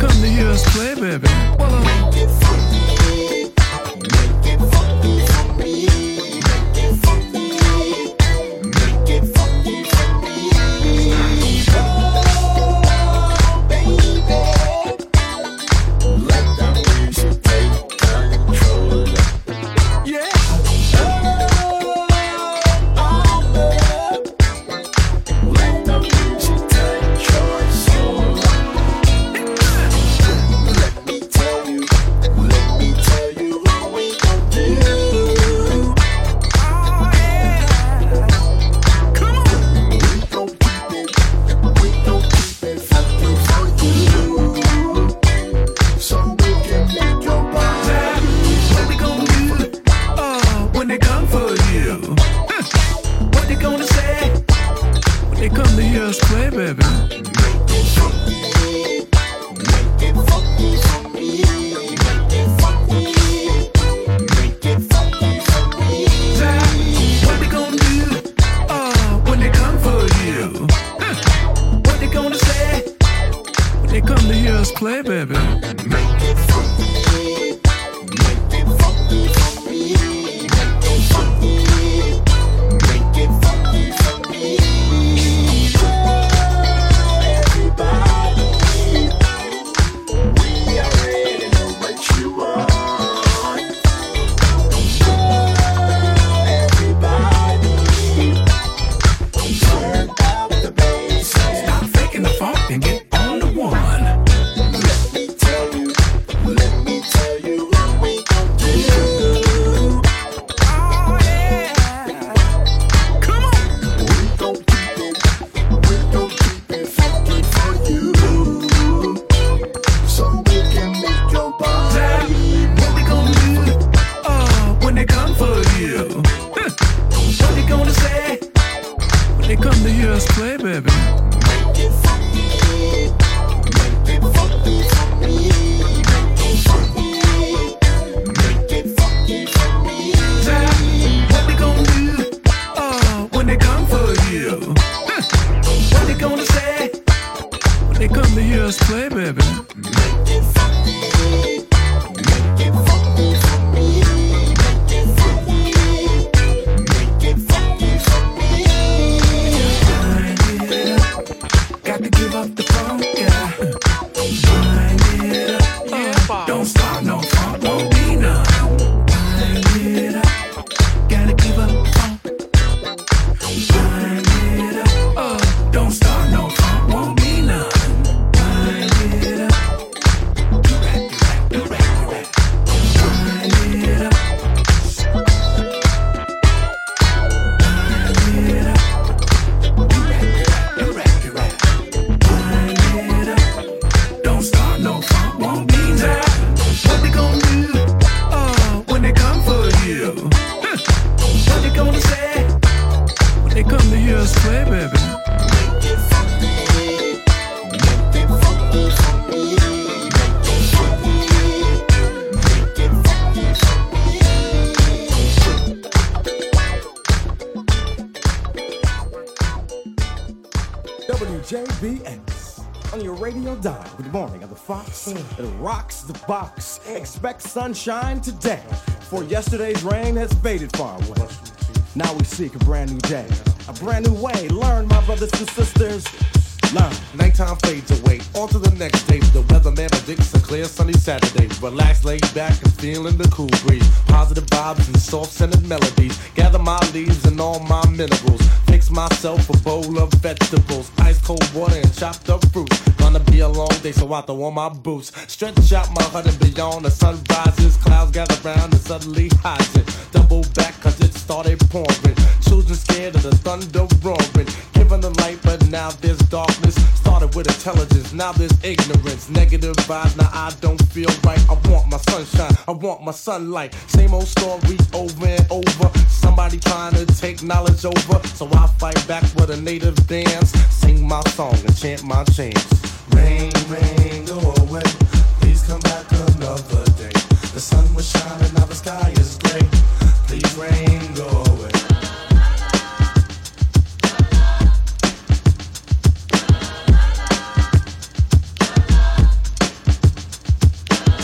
come to US play, baby. Well, radio dime with morning of the fox that rocks the box. Expect sunshine today, for yesterday's rain has faded far away. Now we seek a brand new day, a brand new way. Learn, my brothers and sisters. Learn. Nighttime fades away, on to the next day. The weatherman predicts a clear sunny Saturday. Relax, laid back, and feeling the cool breeze. Positive vibes and soft scented melodies. Gather my leaves and all my minerals. Fix myself a bowl of vegetables, ice cold water, and chopped up fruit gonna be a long day, so I throw on my boots. Stretch out my heart and beyond. The sun rises, clouds gather round and suddenly hides it. Double back, cause it started pouring. Children scared of the thunder roaring. Given the light, but now there's darkness. Started with intelligence, now there's ignorance. Negative vibes, now I don't feel right. I want my sunshine, I want my sunlight. Same old story over and over. Somebody trying to take knowledge over. So I fight back with a native dance. Sing my song and chant my chants. Rain, rain, go away. Please come back another day. The sun was shining, now the sky is gray. Please rain, go away.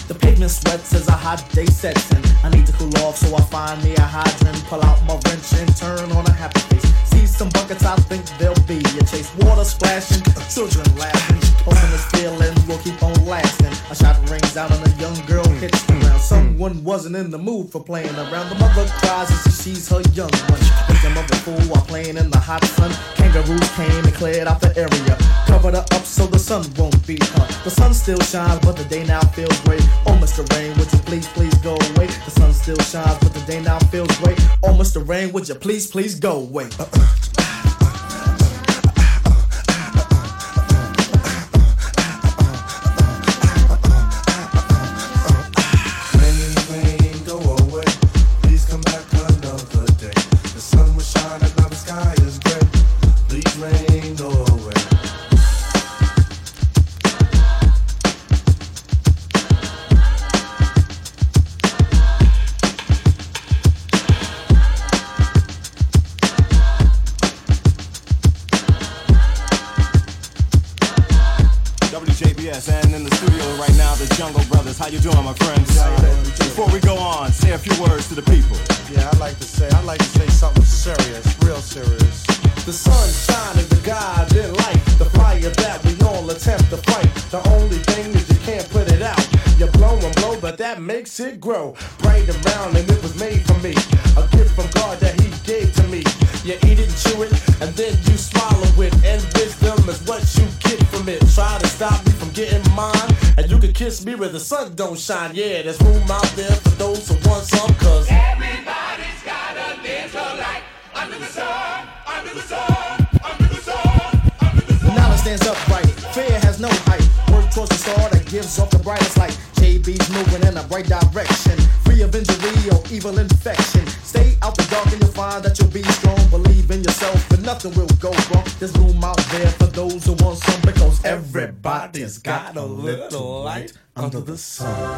The pavement sweats as a hot day sets in. I need to cool off, so I find me a hydrant, pull out my wrench and turn on a happy some buckets, I think they'll be a chase. Water splashing, children laughing. Hoping this feeling will keep on lasting. A shot rings out and a young girl hits the ground. Someone wasn't in the mood for playing around. The mother cries as she sees her young one. With the mother fool while playing in the hot sun. Kangaroos came and cleared out the area. Covered her up so the sun won't beat her. The sun still shines, but the day now feels great. Oh, Mr. Rain, would you please, please go away? The sun still shines, but the day now feels great. Oh, Mr. Rain, would you please, please go away? Rain, where the sun don't shine. Yeah, there's room out there the sun.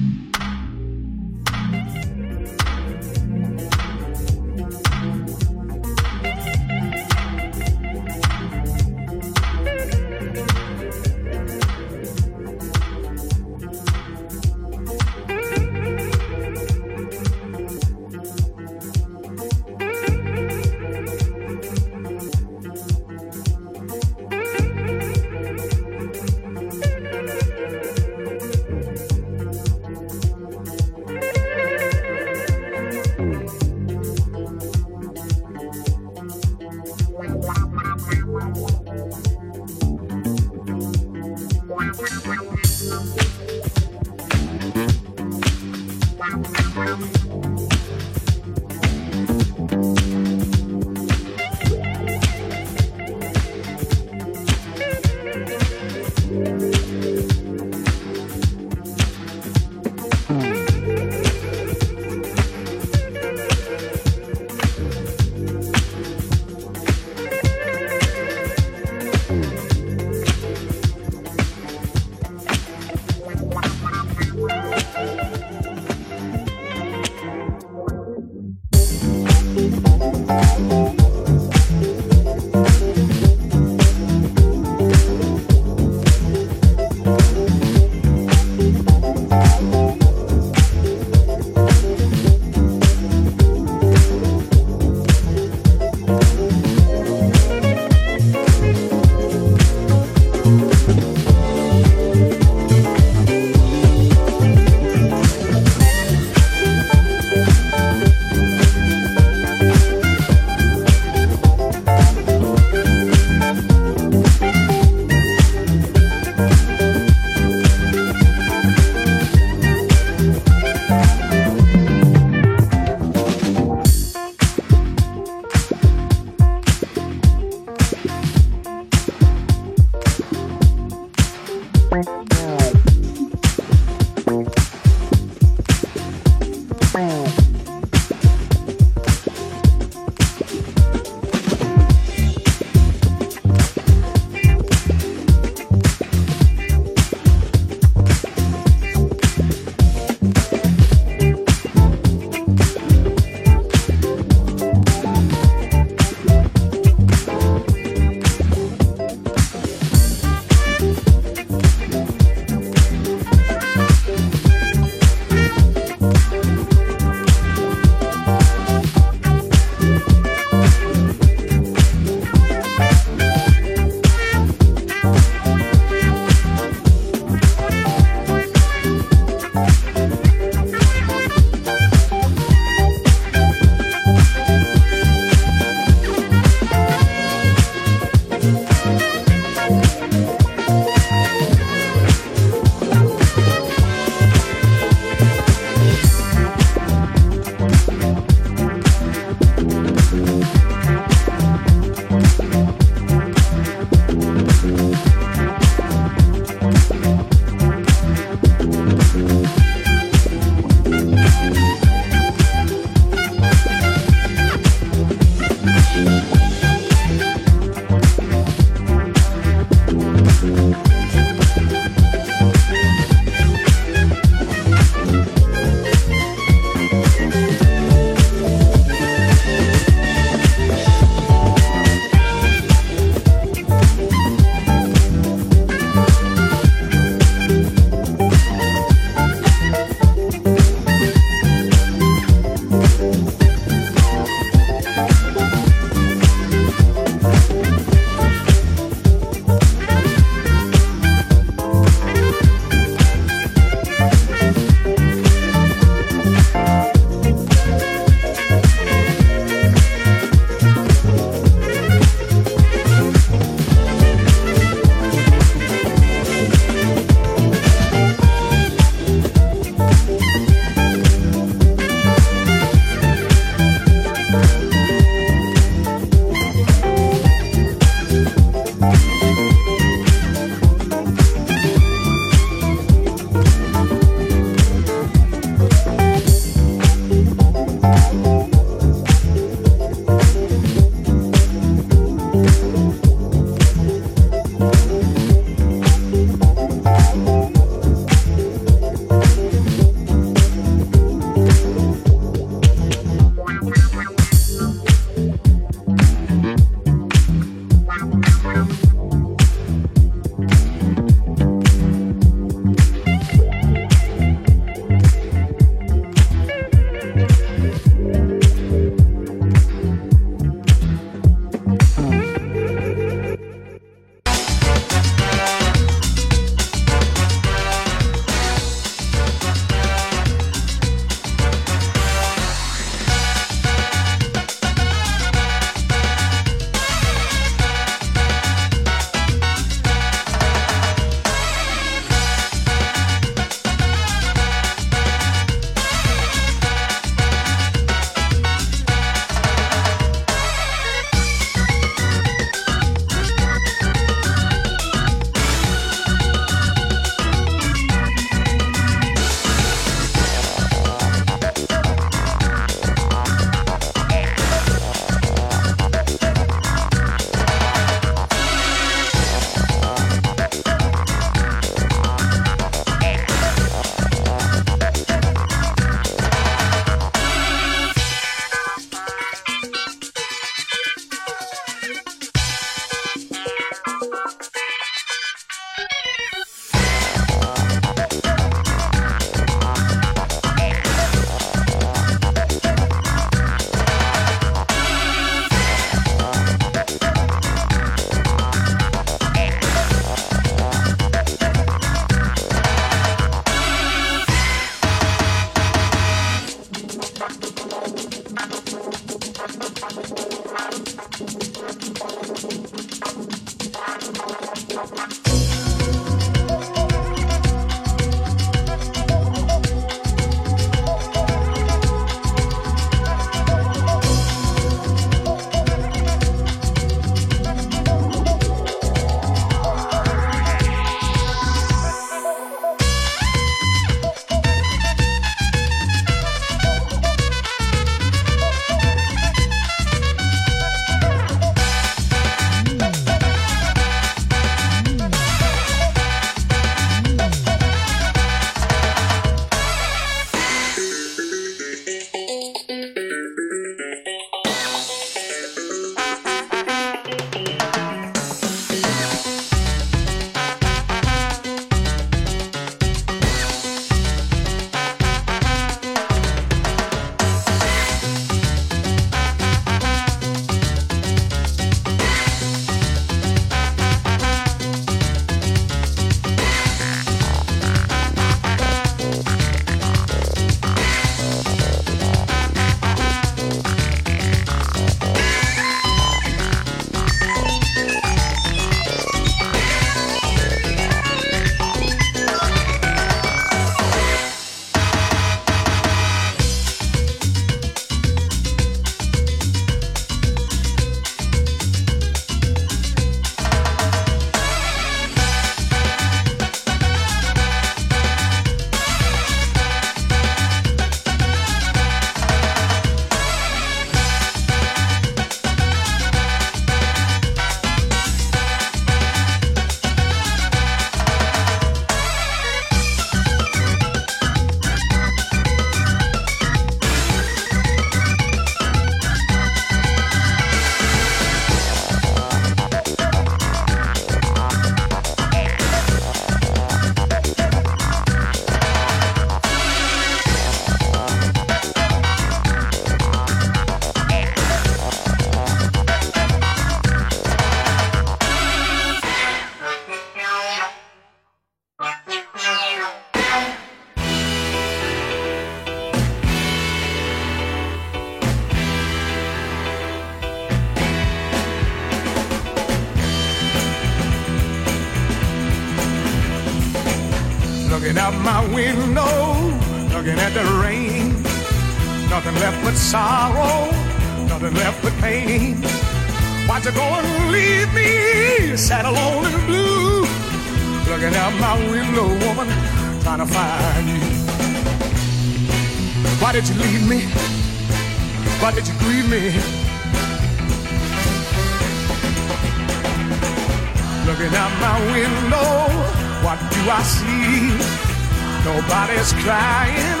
Nobody's crying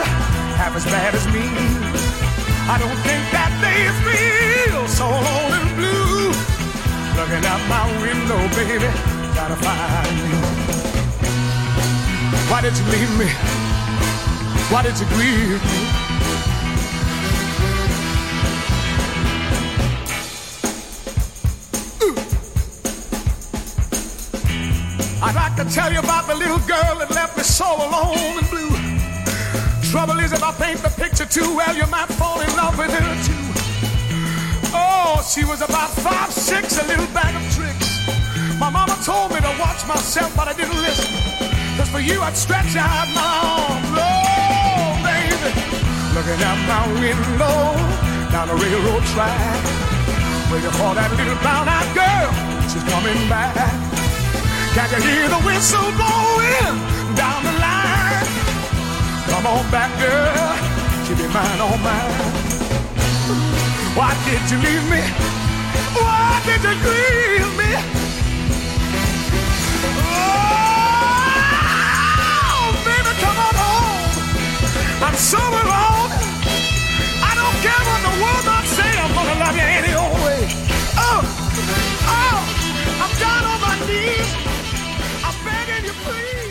half as bad as me. I don't think that they feel so alone and blue. Looking out my window, baby, to find you. Why did you leave me? Why did you grieve me? I'd like to tell you about the little girl that left me so alone. Trouble is, if I paint the picture too well, you might fall in love with her too. Oh, she was about five, six, a little bag of tricks. My mama told me to watch myself, but I didn't listen. Cause for you, I'd stretch out my arms. Oh, baby. Looking out my window, down the railroad track. Waiting for that little brown-eyed girl. She's coming back. Can you hear the whistle blowing down the line? Come on back, girl. Keep your mind on oh, mine. Why did you leave me? Why did you grieve me? Oh, baby, come on home. I'm so alone. I don't care what the world might say. I'm gonna love you any old way. Oh, oh, I'm down on my knees. I'm begging you, please.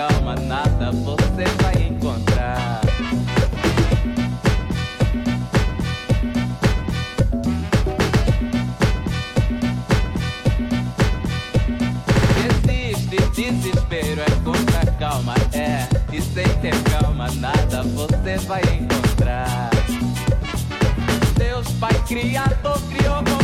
calma, nada você vai encontrar. Existe desespero, é contra calma, é. E sem ter calma, nada você vai encontrar. Deus, Pai Criador, criou